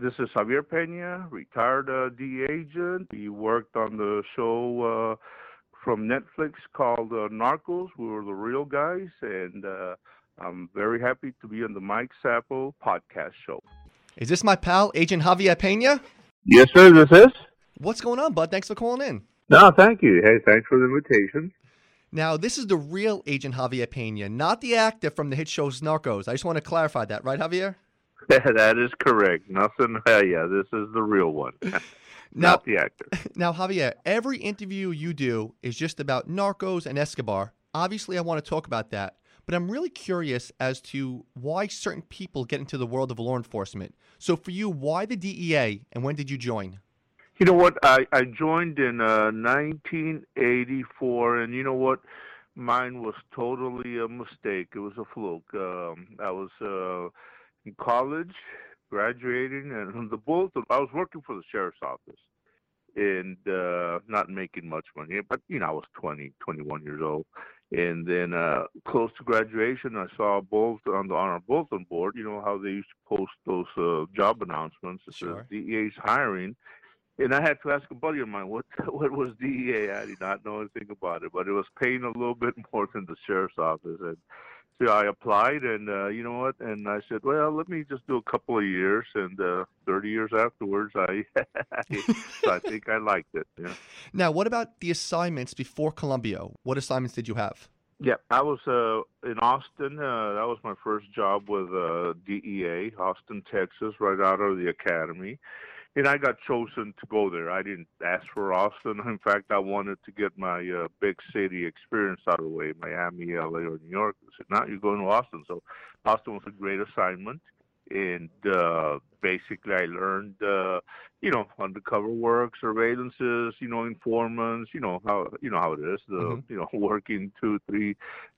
this is Javier Pena, retired uh, DEA agent. He worked on the show uh, from Netflix called uh, Narcos. We were the real guys, and uh, I'm very happy to be on the Mike Safo podcast show. Is this my pal, Agent Javier Pena? Yes, sir, this is. What's going on, bud? Thanks for calling in. No, thank you. Hey, thanks for the invitation. Now, this is the real Agent Javier Pena, not the actor from the hit shows Narcos. I just want to clarify that, right, Javier? that is correct. Nothing. Uh, yeah, this is the real one, Now, not the actor. now, Javier, every interview you do is just about Narcos and Escobar. Obviously, I want to talk about that, but I'm really curious as to why certain people get into the world of law enforcement. So, for you, why the DEA, and when did you join? You know what? I, I joined in uh, 1984, and you know what? Mine was totally a mistake. It was a fluke. Um, I was uh, in college, graduating, and the bulletin. I was working for the sheriff's office, and uh, not making much money. But you know, I was 20, 21 years old, and then uh, close to graduation, I saw a bulletin on the on our bulletin board. You know how they used to post those uh, job announcements. It Sure. says DEA's hiring. And I had to ask a buddy of mine, what what was DEA? I did not know anything about it, but it was paying a little bit more than the sheriff's office. And so I applied, and uh, you know what? And I said, well, let me just do a couple of years. And uh, 30 years afterwards, I so I think I liked it. Yeah. Now, what about the assignments before Colombia? What assignments did you have? Yeah, I was uh, in Austin. Uh, that was my first job with uh, DEA, Austin, Texas, right out of the academy. And I got chosen to go there. I didn't ask for Austin. In fact, I wanted to get my uh, big city experience out of the way, Miami, LA, or New York. I said, now you're going to Austin. So Austin was a great assignment. And uh, basically, I learned, uh, you know, undercover work, surveillances, you know, informants, you know how you know how it is. The Mhm. you know working two, three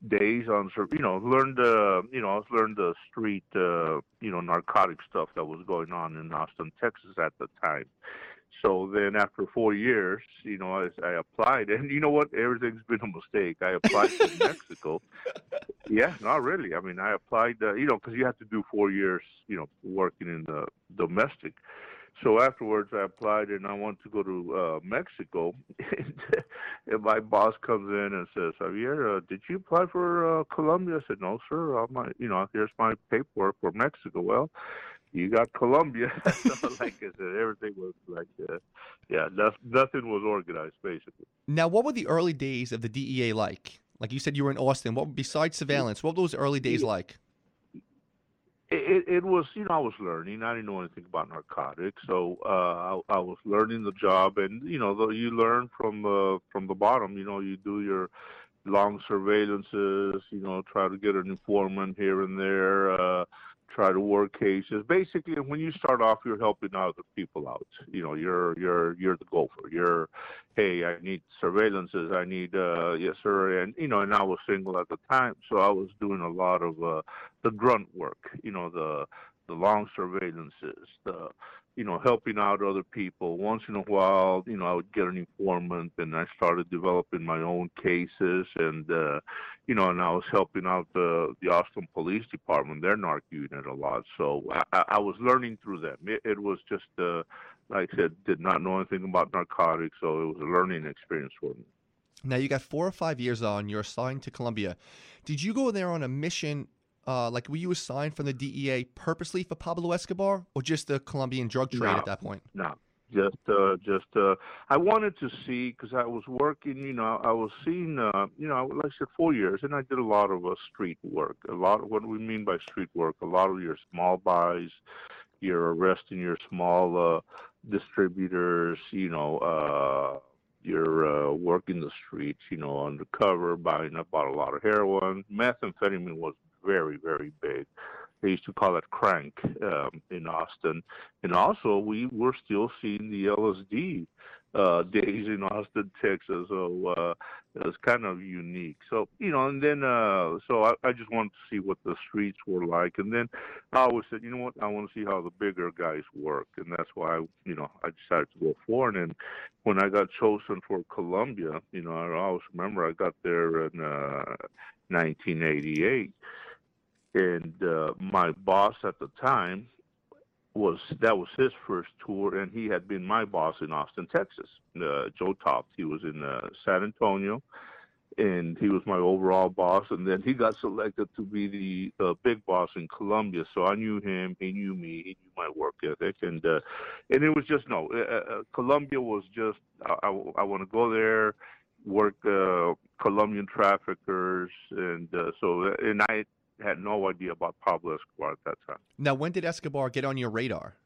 days on, you know, learned, uh, you know, I've learned the street, uh, you know, narcotic stuff that was going on in Austin, Texas at the time. So then, after four years, you know, I, I applied, and you know what? Everything's been a mistake. I applied to Mexico. Yeah, not really. I mean, I applied, uh, you know, because you have to do four years, you know, working in the domestic. So afterwards, I applied, and I want to go to uh, Mexico. and my boss comes in and says, "Javier, uh, did you apply for uh, Colombia?" I said, "No, sir. All my, you know, here's my paperwork for Mexico." Well, you got Colombia. so, like I said, everything was like, uh, yeah, noth- nothing was organized basically. Now, what were the early days of the DEA like? Like you said, you were in Austin. What besides surveillance? What were those early days like? It, it, it was, you know, I was learning. I didn't know anything about narcotics, so uh, I, I was learning the job, and you know, the, you learn from uh, from the bottom. You know, you do your long surveillances. You know, try to get an informant here and there. Uh, try to work cases. Basically, when you start off, you're helping other people out. You know, you're you're you're the gopher. You're, hey, I need surveillances. I need, uh, yes, sir. And you know, and I was single at the time, so I was doing a lot of uh, the grunt work. You know, the the long surveillances, the you know, helping out other people. Once in a while, you know, I would get an informant, and I started developing my own cases, and uh, you know, and I was helping out the the Austin Police Department, their narc unit, a lot. So I, I was learning through them. It, it was just, uh, like I said, did not know anything about narcotics, so it was a learning experience for me. Now you got four or five years on. You're assigned to Colombia. Did you go there on a mission? Uh, like were you assigned from the DEA purposely for Pablo Escobar, or just the Colombian drug trade No. at that point? No, just uh just uh i wanted to see because i was working you know i was seeing uh you know like i said four years and i did a lot of uh, street work a lot of what we mean by street work? A lot of your small buys you're arresting your small uh distributors you know uh you're uh working the streets you know undercover buying up bought a lot of heroin. Methamphetamine was very very big they used to call it crank um, in austin and also, we were still seeing the LSD uh, days in Austin, Texas. So uh, it was kind of unique. So you know, and then uh, so I, I just wanted to see what the streets were like, and then I always said, you know what, I want to see how the bigger guys work, and that's why you know I decided to go foreign. And when I got chosen for Colombia, you know, I always remember I got there in uh, 1988, and uh, my boss at the time was that was his first tour, and he had been my boss in Austin, Texas. Uh, Joe Toft. He was in uh, San Antonio, and he was my overall boss. And then he got selected to be the uh, big boss in Colombia. So I knew him. He knew me. He knew my work ethic, and uh, and it was just no. Uh, uh, Colombia was just I, I, I want to go there, work uh, Colombian traffickers, and uh, so and I had no idea about Pablo Escobar at that time. Now, when did Escobar get on your radar?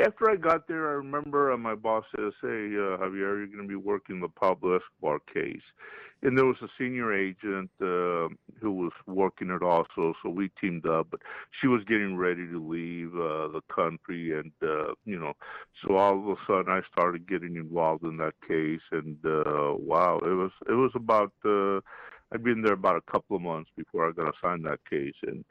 After I got there, I remember uh, my boss says, "Hey, uh, Javier, you're going to be working the Pablo Escobar case," and there was a senior agent uh, who was working it also. So we teamed up. But she was getting ready to leave uh, the country, and uh, you know, so all of a sudden I started getting involved in that case, and uh, wow, it was it was about. I'd been there about a couple of months before I got assigned that case, and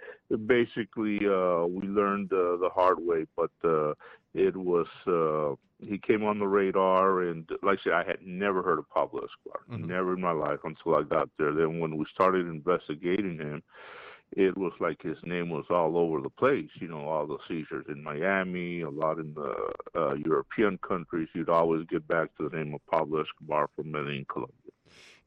basically uh, we learned uh, the hard way. But uh, it was uh, he came on the radar, and like I said, I had never heard of Pablo Escobar, mm-hmm. never in my life until I got there. Then when we started investigating him, it was like his name was all over the place. You know, all the seizures in Miami, a lot in the uh, European countries. You'd always get back to the name of Pablo Escobar from Medellin, Colombia.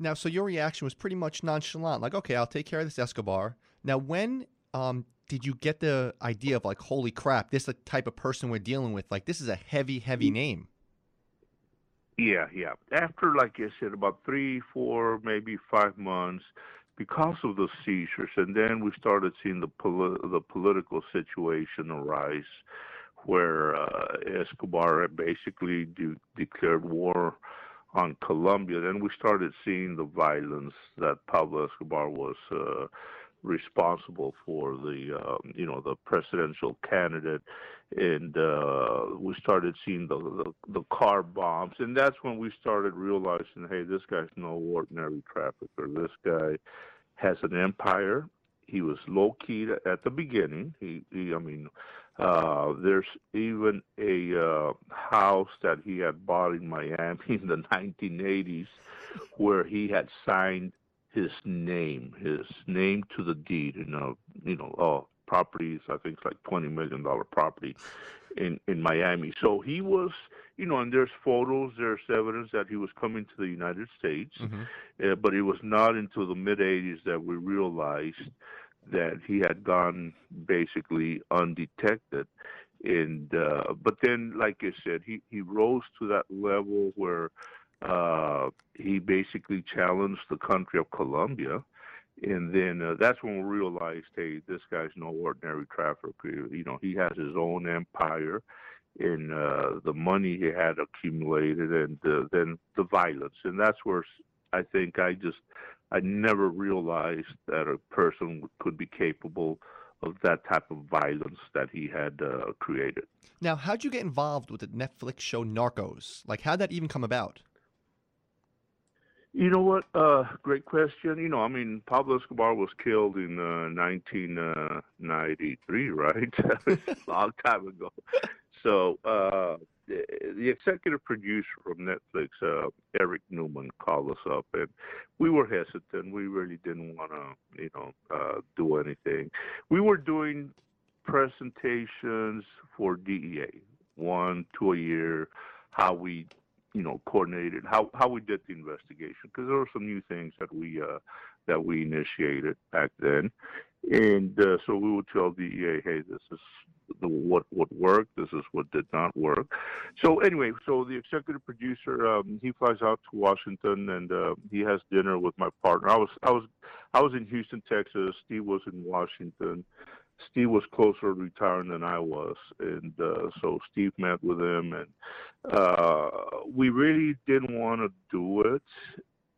Now, so your reaction was pretty much nonchalant, like, okay, I'll take care of this Escobar. Now, when um, did you get the idea of like, holy crap, this is the type of person we're dealing with? Like, this is a heavy, heavy name. Yeah, yeah. After, like I said, about three, four, maybe five months, because of the seizures, and then we started seeing the poli- the political situation arise, where uh, Escobar basically de- declared war on Colombia, then we started seeing the violence that Pablo Escobar was uh, responsible for. The uh, you know the presidential candidate, and uh, we started seeing the, the the car bombs, and that's when we started realizing, hey, this guy's no ordinary trafficker. This guy has an empire. He was low key at the beginning. He, he I mean, uh, there's even a uh, house that he had bought in Miami in the 1980s where he had signed his name, his name to the deed. You know, you know, uh, properties. I think it's like 20 million dollar property in in Miami. So he was, you know, and there's photos, there's evidence that he was coming to the United States, mm-hmm. uh, but it was not until the mid 80s that we realized that he had gone basically undetected. And uh, but then, like I said, he he rose to that level where uh, he basically challenged the country of Colombia. And then uh, that's when we realized, hey, this guy's no ordinary trafficker. You know, he has his own empire, and uh, the money he had accumulated, and uh, then the violence. And that's where I think I just I never realized that a person could be capable of that type of violence that he had uh, created. Now, how'd you get involved with the Netflix show Narcos? Like, how'd that even come about? You know what? Uh, great question. You know, I mean, Pablo Escobar was killed in uh, 1993, right? a long time ago. So uh, the, executive producer from Netflix, uh, Eric Newman, called us up, and we were hesitant. We really didn't want to, you know, uh, do anything. We were doing presentations for DEA, one, two a year, how we, you know, coordinated, how how we did the investigation, because there were some new things that we uh, that we initiated back then, and uh, so we would tell DEA, hey, this is the, what what worked. This is what did not work. So anyway, so the executive producer um, he flies out to Washington and uh, he has dinner with my partner. I was I was I was in Houston, Texas. Steve was in Washington. Steve was closer to retiring than I was, and uh, so Steve met with him, and uh, we really didn't want to do it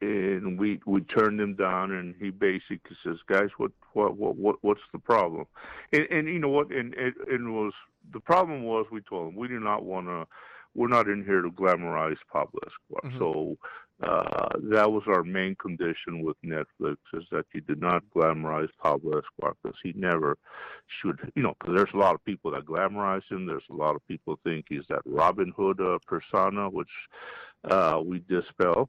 and we we turned him down and he basically says guys what what what, what what's the problem and, and you know what and it, it was the problem was we told him we do not want to we're not in here to glamorize Pablo Escobar mm-hmm. so uh, that was our main condition with Netflix is that you did not glamorize Pablo Escobar because he never should, you know, because there's a lot of people that glamorize him. There's a lot of people think he's that Robin Hood uh, persona, which uh, we dispel.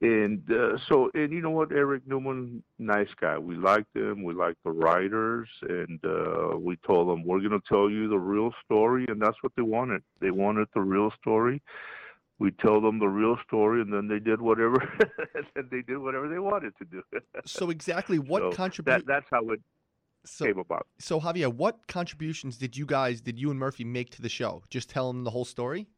And uh, so and you know what eric newman nice guy. We liked him. We liked the writers. And uh we told them we're going to tell you the real story. And that's what they wanted. They wanted the real story. We tell them the real story and then they did whatever and they did whatever they wanted to do. So exactly what so contribution that, that's how it so, came about. so javier what contributions did you guys did you and murphy make to the show? Just tell them the whole story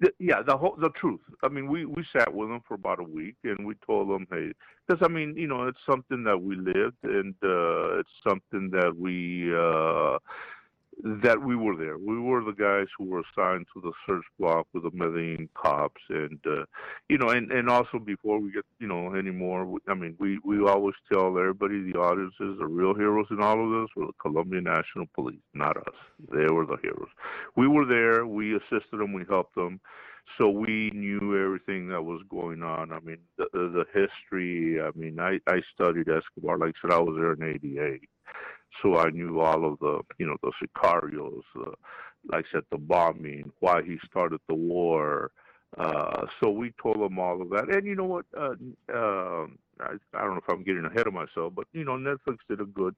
the, yeah, the whole the truth. I mean, we we sat with them for about a week, and we told them, hey, because I mean, you know, it's something that we lived, and uh, it's something that we uh, that we were there. We were the guys who were assigned to the search block with the Medellin cops, and uh, you know, and and also before we get you know any more, I mean, we we always tell everybody, the audiences, the real heroes in all of this were the Colombian National Police, not us. They were the heroes. We were there. We assisted them. We helped them. So we knew everything that was going on. I mean, the, the history. I mean, I I studied Escobar. Like I said, I was there in '88 so I knew all of the, you know, the sicarios, uh, like I said, the bombing, why he started the war. Uh, so we told them all of that. And you know what? Uh, uh, I, I don't know if I'm getting ahead of myself, but you know, Netflix did a good,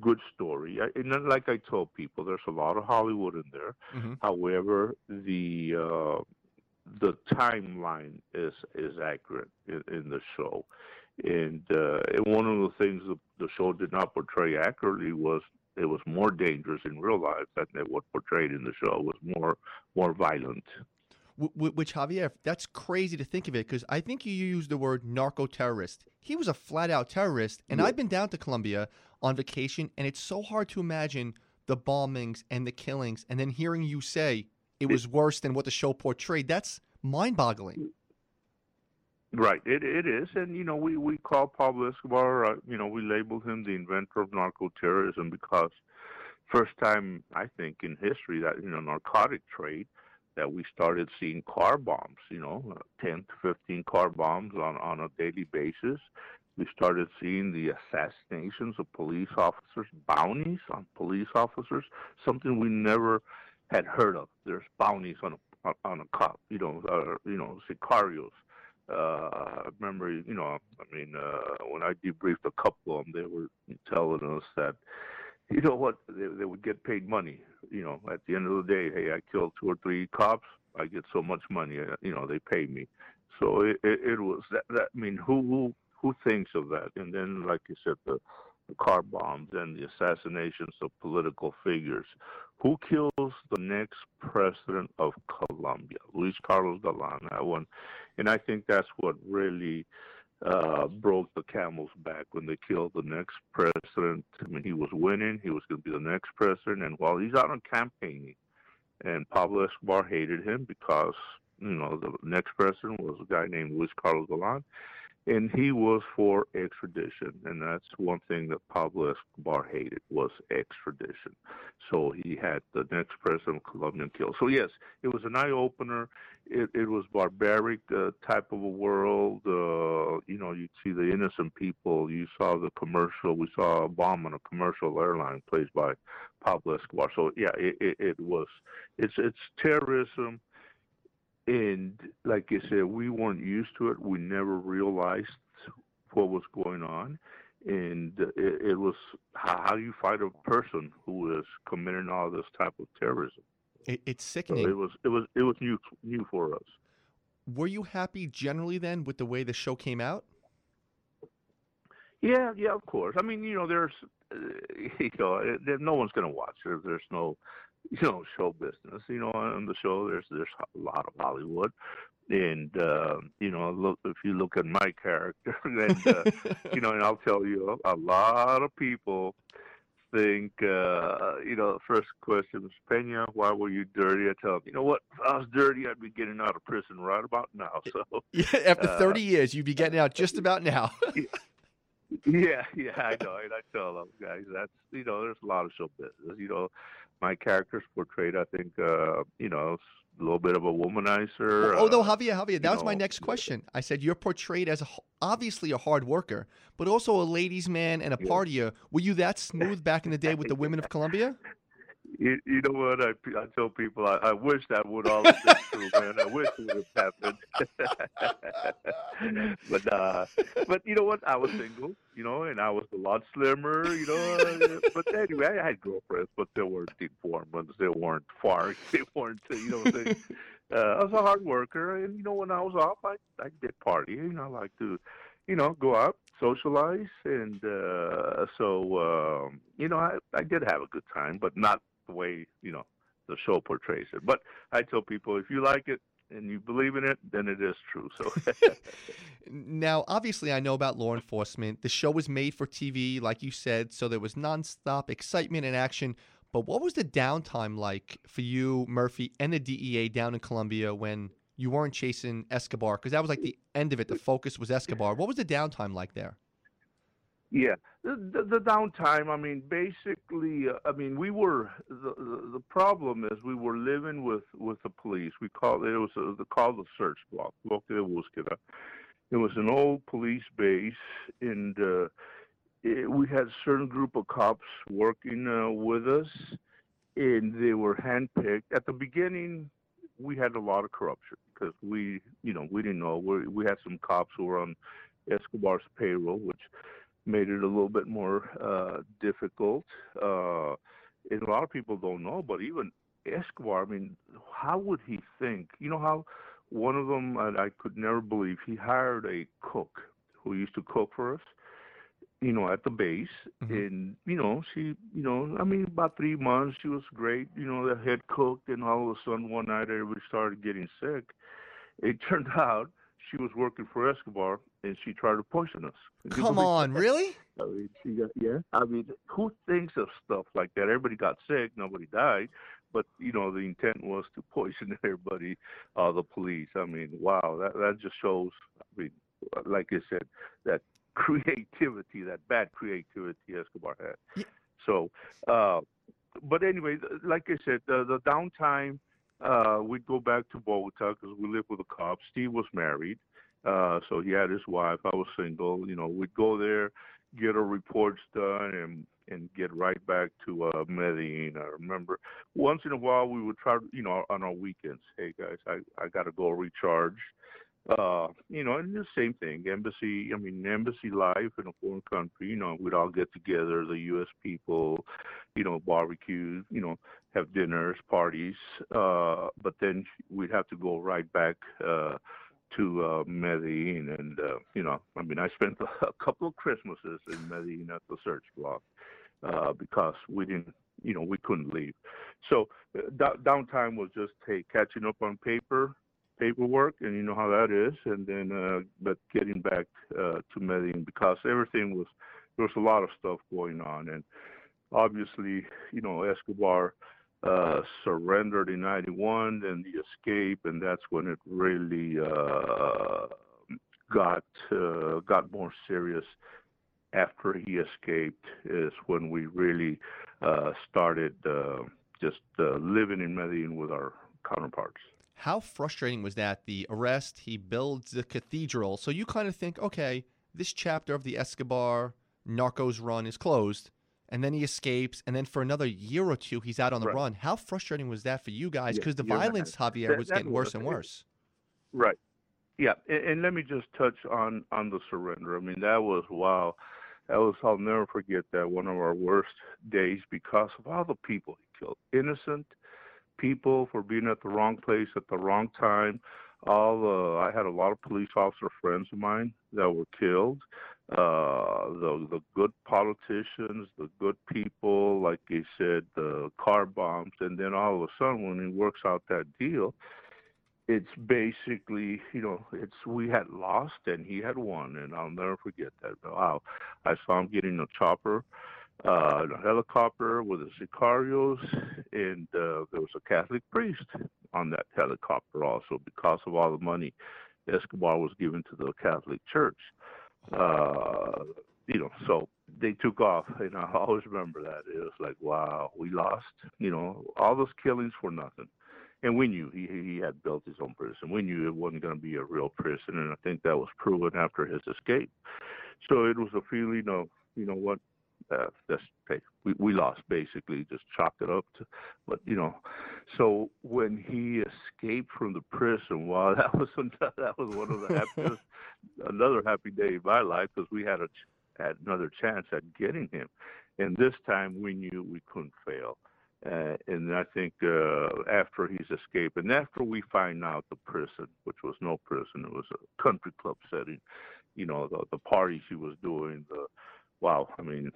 good story. I, and then, like I told people, there's a lot of Hollywood in there. Mhm. However, the uh, the timeline is is accurate in, in the show. And, uh, and one of the things the, the show did not portray accurately was it was more dangerous in real life than it was portrayed in the show. It was more more violent. Wh- wh- Which Javier, that's crazy to think of it because I think you used the word narco terrorist. He was a flat out terrorist, and Yeah. I've been down to Colombia on vacation, and it's so hard to imagine the bombings and the killings, and then hearing you say it was worse than what the show portrayed. That's mind boggling. Right, it it is, and you know we we call Pablo Escobar, uh, you know we labeled him the inventor of narco terrorism because first time I think in history that you know narcotic trade that we started seeing car bombs, you know, uh, ten to fifteen car bombs on on a daily basis. We started seeing the assassinations of police officers, bounties on police officers, something we never had heard of. There's bounties on a on a cop, you know, uh, you know, sicarios I remember, you know, I mean, uh, when I debriefed a couple of them, they were telling us that, you know what, they, they would get paid money. You know, at the end of the day, hey, I killed two or three cops, I get so much money. uh, You know, they pay me. So it, it, it was that, that. I mean, who who who thinks of that? And then, like you said, the car bombs and the assassinations of political figures. Who kills the next president of Colombia? Luis Carlos Galan. That one and I think that's what really uh, broke the camel's back when they killed the next president. I mean, he was winning; he was going to be the next president, and while he's out on campaigning, and Pablo Escobar hated him because you know the next president was a guy named Luis Carlos Galan, and he was for extradition, and that's one thing that Pablo Escobar hated was extradition. So he had the next president of Colombia killed. So yes, it was an eye opener. It, it was barbaric uh, type of a world. Uh, you know, you see the innocent people. You saw the commercial. We saw a bomb on a commercial airline played by Pablo Escobar. So yeah, it, it, it was. It's it's terrorism and like I said, we weren't used to it. We never realized what was going on, and it, it was how, how you fight a person who is committing all this type of terrorism. It, it's So sickening. it was it was it was new new for us. Were you happy generally then with the way the show came out? Yeah, yeah, of course. I mean, you know, there's, uh, you know, no one's going to watch it. if There's no, you know, show business. You know, on the show, there's there's a lot of Hollywood, and uh, you know, look if you look at my character, and uh, you know, and I'll tell you, a lot of people think, uh, you know, the first question was, Pena, why were you dirty? I tell them, you know what, if I was dirty, I'd be getting out of prison right about now. So, Yeah, after Uh, 30 years, you'd be getting out just about now. yeah, yeah, I know. And I tell those guys, that's, you know, there's a lot of show business. You know, my character's portrayed, I think, uh, you know, a little bit of a womanizer. oh, no, uh, Javier, Javier, that was my next question. I said, you're portrayed as a, obviously a hard worker, but also a ladies' man and a Yeah. partier. Were you that smooth back in the day with the women of Colombia? You, you know what? I, I tell people I, I wish that would all have been true, man. I wish it would have happened. but uh, but you know what? I was single, you know, and I was a lot slimmer, you know. but anyway, I had girlfriends, but they weren't informed ones. They weren't far. They weren't, you know. They, uh, I was a hard worker, and you know, when I was off, I I did party. You know, I like to, you know, go out, socialize, and uh, so um, you know, I I did have a good time, but not the way you know the show portrays it. But I tell people if you like it and you believe in it, then it is true. So now, obviously, I know about law enforcement. The show was made for TV, like you said, so there was nonstop excitement and action. But what was the downtime like for you, Murphy, and the DEA down in Colombia when you weren't chasing Escobar? Because that was like the end of it. The focus was Escobar. What was the downtime like there? Yeah, the, the, the downtime. I mean, basically, uh, I mean, we were the, the, the problem is we were living with with the police. We called it was a, called the search block, It was an old police base, and uh, it, we had a certain group of cops working uh, with us, and they were handpicked. At the beginning, we had a lot of corruption because we, you know, we didn't know. We we had some cops who were on Escobar's payroll, which made it a little bit more uh, difficult. Uh, and a lot of people don't know, but even Escobar, I mean, how would he think? You know how one of them, I, I could never believe, he hired a cook who used to cook for us, you know, at the base. Mm-hmm. And, you know, she, you know, I mean, about three months, she was great, you know, the head cook. And all of a sudden, one night, everybody started getting sick. It turned out she was working for Escobar and she tried to poison us. Come on, really? I mean, she got, yeah. I mean, who thinks of stuff like that? Everybody got sick, nobody died, but you know the intent was to poison everybody, uh, the police. I mean, wow, that that just shows. I mean, like I said, that creativity, that bad creativity Escobar had. Yeah. So, uh, but anyway, like I said, the, the downtime uh, we'd go back to Bogota because we lived with a cop. Steve was married, uh, so he had his wife. I was single. You know, we'd go there, get our reports done, and and get right back to uh, Medellin. I remember once in a while we would try, you know, on our weekends. Hey guys, I I got to go recharge. Uh, you know, and the same thing. Embassy, I mean, embassy life in a foreign country. You know, we'd all get together, the U.S. people, you know, barbecue, you know, have dinners, parties. Uh, but then we'd have to go right back uh, to uh, Medellin, and uh, you know, I mean, I spent a couple of Christmases in Medellin at the search block uh, because we didn't, you know, we couldn't leave. So uh, d- downtime was just hey, catching up on paper paperwork, and you know how that is. And then, uh, but getting back uh, to Medellin because everything was there was a lot of stuff going on, and obviously, you know, Escobar uh, surrendered in '91, and the escape, and that's when it really uh, got uh, got more serious. After he escaped, is when we really uh, started just living in Medellin with our counterparts. How frustrating was that? The arrest, he builds the cathedral. So you kind of think, okay, this chapter of the Escobar Narcos run is closed. And then he escapes. And then for another year or two, he's out on the right. run. How frustrating was that for you guys? Because yeah, the violence, Javier, that, was getting was, worse and worse. Right. Yeah. And, and, let me just touch on, on the surrender. I mean, that was, wow. That was, I'll never forget that, one of our worst days because of all the people he killed. Innocent, people for being at the wrong place at the wrong time. All uh, I had a lot of police officer friends of mine that were killed. Uh, the the good politicians, the good people, like he said, the car bombs, and then all of a sudden when he works out that deal, it's basically you know it's we had lost and he had won, and I'll never forget that. Wow, I saw him getting a chopper uh, a helicopter with the sicarios, and uh, there was a Catholic priest on that helicopter also because of all the money Escobar was giving to the Catholic Church. Uh, you know, so they took off, and I always remember that. It was like, wow, we lost. You know, all those killings for nothing. And we knew he he had built his own prison. We knew it wasn't going to be a real prison, and I think that was proven after his escape. So it was a feeling of, you know what, uh, that's hey, we we lost basically, just chalk it up to. But you know, so when he escaped from the prison, wow, that was that was one of the happiest, another happy day in my life because we had a had another chance at getting him, and this time we knew we couldn't fail. Uh, and I think uh, after he's escaped, and after we find out the prison, which was no prison, it was a country club setting, you know, the, the parties he was doing, the wow, I mean,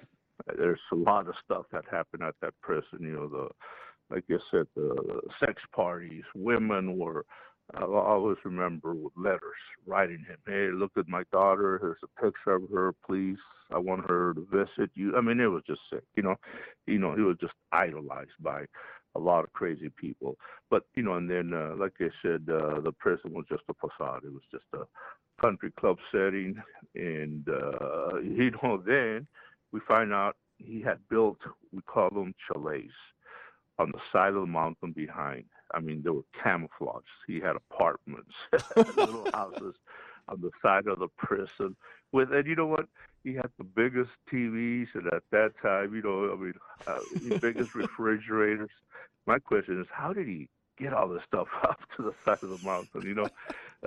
there's a lot of stuff that happened at that prison. You know, the like I said, the sex parties, women were. I always remember with letters writing him, "Hey, look at my daughter. Here's a picture of her. Please, I want her to visit you." I mean, it was just sick. You know, you know, he was just idolized by a lot of crazy people. But you know, and then uh, like I said, uh, the prison was just a facade. It was just a country club setting, and uh, you know, then we find out he had built, we call them chalets, on the side of the mountain behind. I mean, they were camouflaged. He had apartments, little houses on the side of the prison. With and you know what? He had the biggest TVs, and at that time, you know, I mean, uh, the biggest refrigerators. My question is, how did he get all this stuff up to the side of the mountain? You know,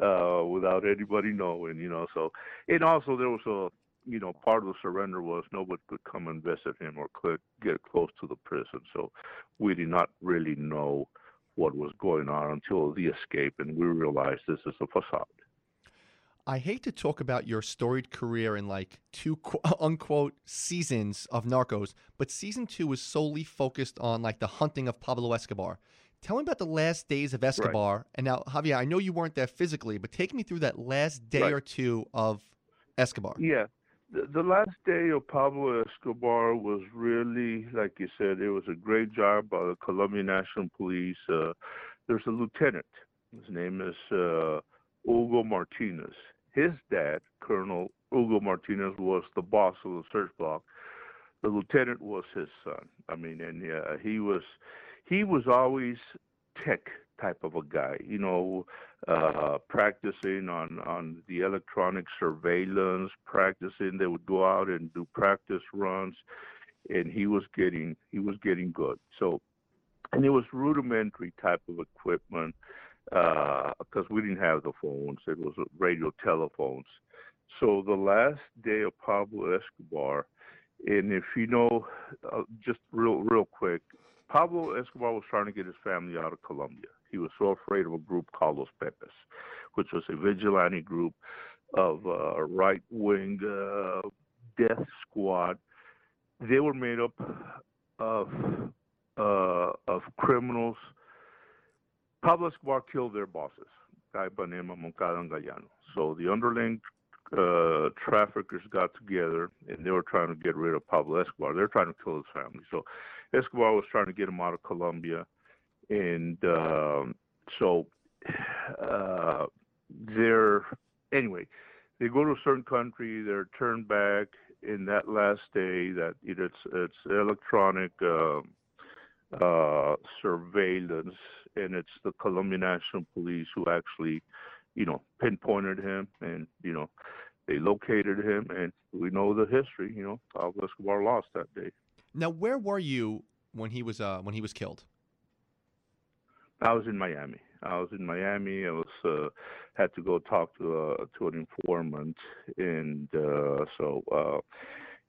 uh, without anybody knowing. You know, so and also there was a you know, part of the surrender was nobody could come and visit him or could get close to the prison. So we did not really know what was going on until the escape, and we realized this is a facade. I hate to talk about your storied career in like two unquote seasons of Narcos, but season two was solely focused on like the hunting of Pablo Escobar. Tell me about the last days of Escobar. Right. And now, Javier, I know you weren't there physically, but take me through that last day right. or two of Escobar. Yeah the, last day of Pablo Escobar was really, like you said, it was a great job by the Colombian National Police. Uh, there's a lieutenant. His name is uh, Hugo Martinez. His dad, Colonel Hugo Martinez, was the boss of the search block. The lieutenant was his son. I mean, and yeah, he was he was always tech type of a guy. You know, uh, practicing on on the electronic surveillance, practicing. They would go out and do practice runs, and he was getting he was getting good. So, and it was rudimentary type of equipment because uh, we didn't have the phones. It was radio telephones. So the last day of Pablo Escobar, and if you know, uh, just real real quick, Pablo Escobar was trying to get his family out of Colombia. He was so afraid of a group called Los Pepes, which was a vigilante group of uh, right wing uh, death squad. They were made up of uh, of criminals. Pablo Escobar killed their bosses, Guy Banema, Moncada, and Galeano. So the underling uh, traffickers got together and they were trying to get rid of Pablo Escobar. They're trying to kill his family. So Escobar was trying to get him out of Colombia and um, so uh, they're anyway. They go to a certain country, they're turned back in that last day. That it's it's electronic uh, uh, surveillance, and it's the Colombian National Police who actually, you know, pinpointed him, and you know, they located him, and we know the history. You know, Pablo Escobar lost that day. Now, where were you when he was uh, when he was killed? I was in Miami. I was in Miami. I was uh, had to go talk to uh, to an informant, and uh, so uh,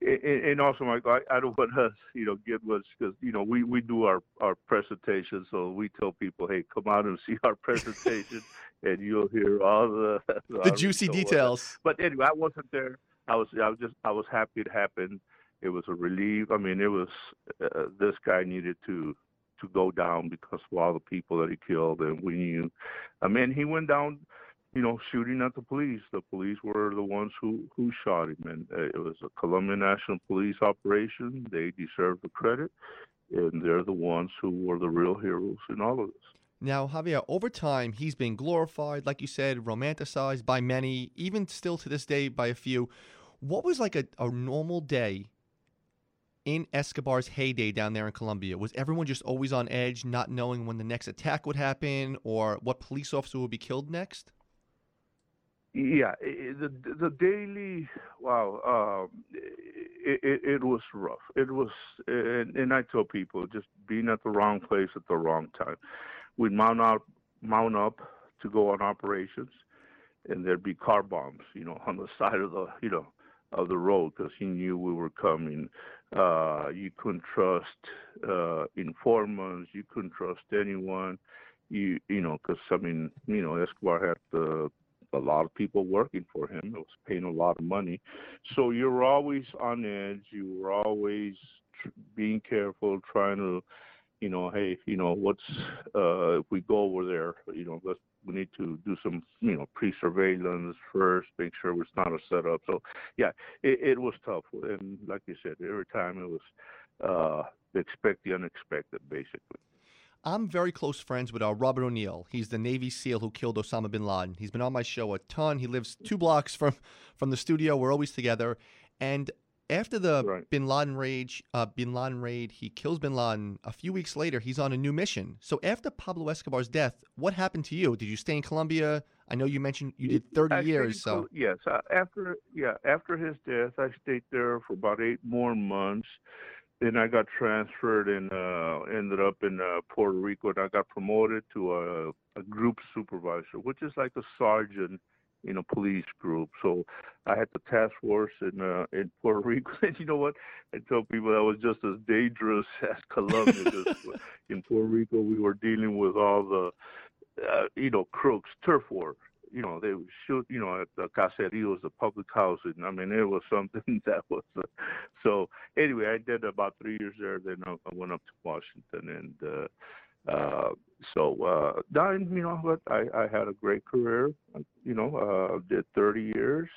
and, and also, Mike, I, I don't want to you know get much because you know we we do our our presentation, so we tell people, hey, come out and see our presentation, and you'll hear all the the juicy details. But anyway, I wasn't there. I was I was just I was happy it happened. It was a relief. I mean, it was uh, this guy needed to to go down because of all the people that he killed. And we knew, I mean, he went down, you know, shooting at the police. The police were the ones who, who shot him. And uh, it was a Colombian National Police operation. They deserve the credit. And they're the ones who were the real heroes in all of this. Now, Javier, over time, he's been glorified, like you said, romanticized by many, even still to this day by a few. What was like a, a normal day in Escobar's heyday down there in Colombia? Was everyone just always on edge, not knowing when the next attack would happen or what police officer would be killed next? yeah, the the daily wow, um, it, it, it was rough. It was, and, and I tell people just being at the wrong place at the wrong time. We'd mount up, mount up to go on operations, and there'd be car bombs, you know, on the side of the, you know, of the road because he knew we were coming. Uh, you couldn't trust uh, informants. You couldn't trust anyone. You, you know, because I mean, you know, Escobar had the a lot of people working for him. It was paying a lot of money. So you're always on edge. You were always tr- being careful, trying to, you know, hey, you know, what's uh, if we go over there, you know, let's we need to do some, you know, pre-surveillance first, make sure it's not a setup. So yeah, it, it was tough, and like you said, every time it was uh, expect the unexpected, basically. I'm very close friends with uh, Robert O'Neill. He's the Navy SEAL who killed Osama bin Laden. He's been on my show a ton. He lives two blocks from from the studio. We're always together. And after the Right. bin Laden raid, uh, bin Laden raid, he kills bin Laden. A few weeks later, he's on a new mission. So after Pablo Escobar's death, what happened to you? Did you stay in Colombia? I know you mentioned you did 30 I years. So yes, uh, after yeah after his death, I stayed there for about eight more months. Then I got transferred and uh, ended up in uh, Puerto Rico, and I got promoted to a, a group supervisor, which is like a sergeant in a police group. So I had the task force in uh, in Puerto Rico, and you know what? I tell people that was just as dangerous as Colombia. in Puerto Rico, we were dealing with all the uh, you know crooks, turf war you know, they would shoot, you know, at the caseríos, the public housing. I mean, it was something that was. Uh, so anyway, I did about three years there. Then I I went up to Washington, and uh, uh, so uh, then you know what, I, I had a great career. You know, uh, did 30 years,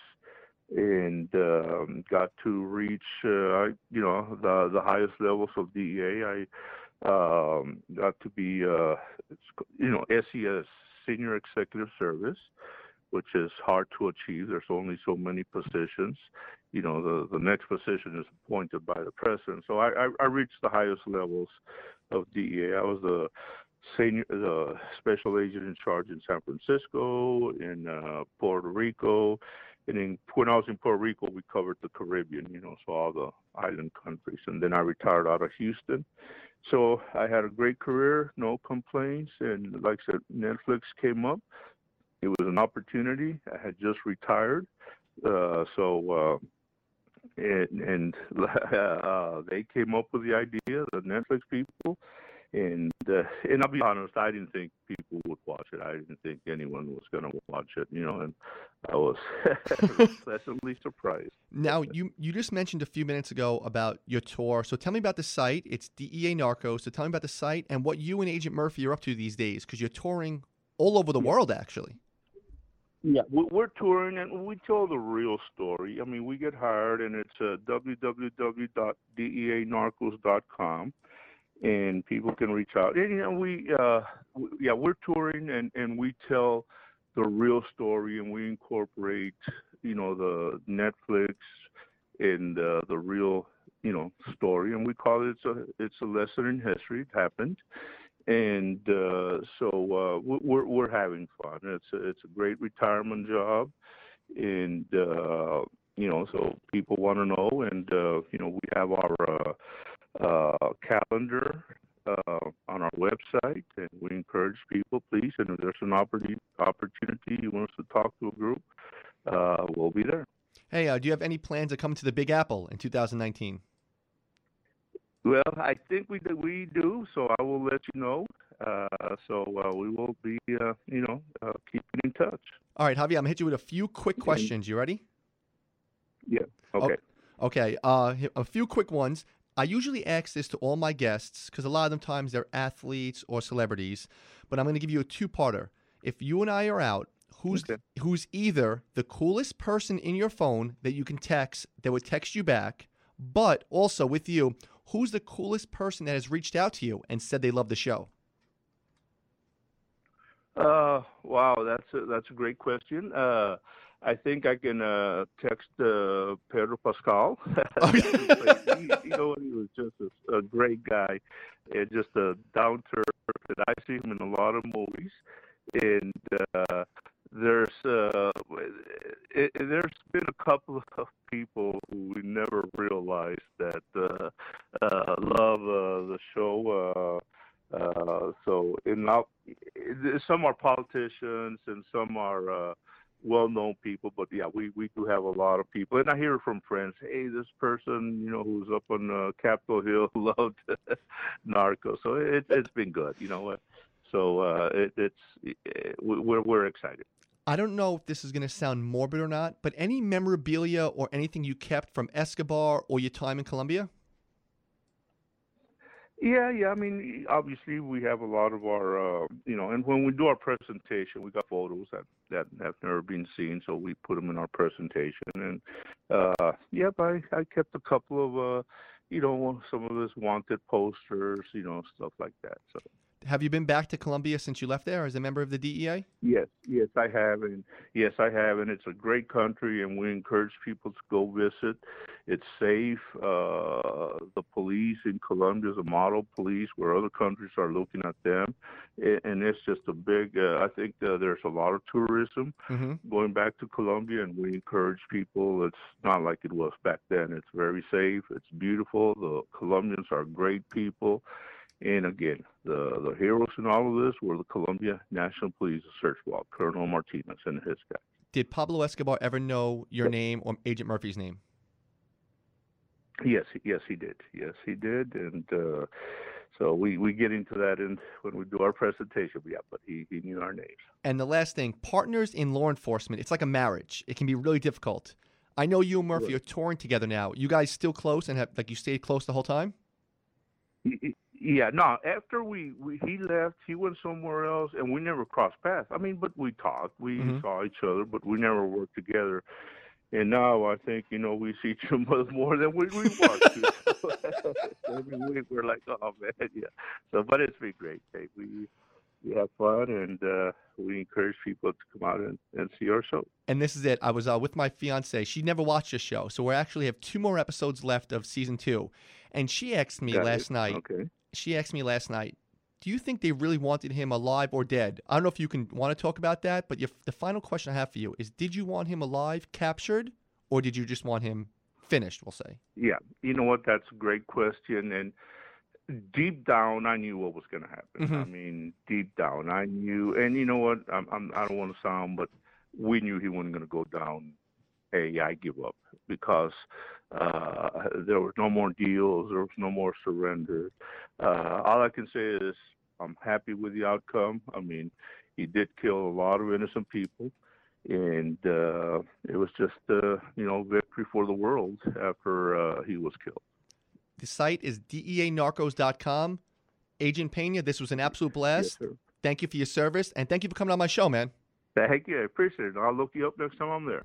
and um, got to reach, uh, you know, the the highest levels of DEA. I um, got to be, uh, you know, SES Senior Executive Service, which is hard to achieve. There's only so many positions. You know, the, the next position is appointed by the president. So I, I, I reached the highest levels of DEA. I was the senior, the special agent in charge in San Francisco, in uh, Puerto Rico, and in, when I was in Puerto Rico, we covered the Caribbean. You know, so all the island countries. And then I retired out of Houston. So I had a great career, no complaints, and like I said, Netflix came up. It was an opportunity. I had just retired, uh, so uh, and, and uh, they came up with the idea, the Netflix people, and uh, and I'll be honest, I didn't think people would watch it. I didn't think anyone was going to watch it, you know, and I was pleasantly surprised. now you you just mentioned a few minutes ago about your tour. So tell me about the site. It's DEA Narcos. So tell me about the site and what you and Agent Murphy are up to these days because you're touring all over the world, actually. Yeah, we- we're touring and we tell the real story. I mean, we get hired and it's uh, www.deanarcos.com and people can reach out. And you know, we uh yeah, we're touring and and we tell the real story and we incorporate, you know, the Netflix and uh, the real, you know, story and we call it it's a it's a lesson in history. It happened and uh, so uh, we- we're we're having fun. It's a, it's a great retirement job, and uh, you know, so people want to know, and uh, you know, we have our uh, uh, calendar uh, on our website, and we encourage people, please, and if there's an opportunity opportunity you want us to talk to a group, uh, we'll be there. Hey, uh, do you have any plans to come to the Big Apple in 2019? Well, I think we do, we do, so I will let you know. Uh, so uh, we will be, uh, you know, uh, keeping in touch. All right, Javier, I'm gonna hit you with a few quick questions. You ready? Yeah. Okay. Okay, uh, a few quick ones. I usually ask this to all my guests because a lot of them times they're athletes or celebrities, but I'm going to give you a two-parter. If you and I are out, who's Okay. who's either the coolest person in your phone that you can text that would text you back, but also with you, who's the coolest person that has reached out to you and said they love the show? Uh, wow, that's a, that's a great question. Uh, I think I can uh, text uh, Pedro Pascal. he, you know, he was just a, a great guy, and just a down to earth. And I see him in a lot of movies, and uh, there's uh, it, there's been a couple of people who we never realized that uh, uh, love uh, the show. Uh, uh, so, not, some are politicians and some are well-known people. But yeah, we we do have a lot of people, and I hear from friends. Hey, this person, you know, who's up on Capitol Hill loved Narco. So it, it's been good, you know. So it, it's it, we're we're excited. I don't know if this is going to sound morbid or not, but any memorabilia or anything you kept from Escobar or your time in Colombia? Yeah, yeah. I mean, obviously, we have a lot of our, uh, you know, and when we do our presentation, we got photos that that have never been seen, so we put them in our presentation. And uh, yep, I I kept a couple of, uh, you know, some of his wanted posters, you know, stuff like that. So have you been back to Colombia since you left there as a member of the DEA? Yes, yes, I have, and yes, I have, and it's a great country, and we encourage people to go visit. It's safe. Uh, the police in Colombia is a model police where other countries are looking at them, and it's just a big. Uh, I think uh, there's a lot of tourism mm-hmm. going back to Colombia, and we encourage people. It's not like it was back then. It's very safe. It's beautiful. The Colombians are great people and again, the, the heroes in all of this were the Colombia National Police Search Squad, Colonel Martinez and his guys. Did Pablo Escobar ever know your name or Agent Murphy's name? Yes, yes, he did. Yes, he did, and uh, so we, we get into that in when we do our presentation. Yeah, but he, he knew our names. And the last thing, partners in law enforcement, it's like a marriage. It can be really difficult. I know you and Murphy are touring together now. You guys still close and have like you stayed close the whole time? Yeah, no. After we, we he left, he went somewhere else, and we never crossed paths. I mean, but we talked, we mm-hmm. saw each other, but we never worked together. And now I think you know we see each other more than we, we want to. Every week we're like, oh man, yeah. So, but it's been great. Hey, we we have fun and uh, we encourage people to come out and, and see our show. And this is it. I was uh, with my fiance. She never watched the show, so we actually have two more episodes left of season two. And she asked me Got last it. night. Okay she asked me last night, do you think they really wanted him alive or dead? I don't know if you can want to talk about that, but your, the final question I have for you is: Did you want him alive, captured, or did you just want him finished? We'll say. Yeah, you know what? That's a great question, and deep down, I knew what was going to happen. Mm-hmm. I mean, deep down, I knew, and you know what? I'm, I'm I don't want to sound, but we knew he wasn't going to go down. Hey, I give up because uh, there was no more deals. There was no more surrender. Uh, all I can say is I'm happy with the outcome. I mean, he did kill a lot of innocent people, and uh, it was just uh, you know victory for the world after uh, he was killed. The site is deanarcos.com. Agent Pena, this was an absolute blast. Yes, thank you for your service, and thank you for coming on my show, man. Thank you. I appreciate it. I'll look you up next time I'm there.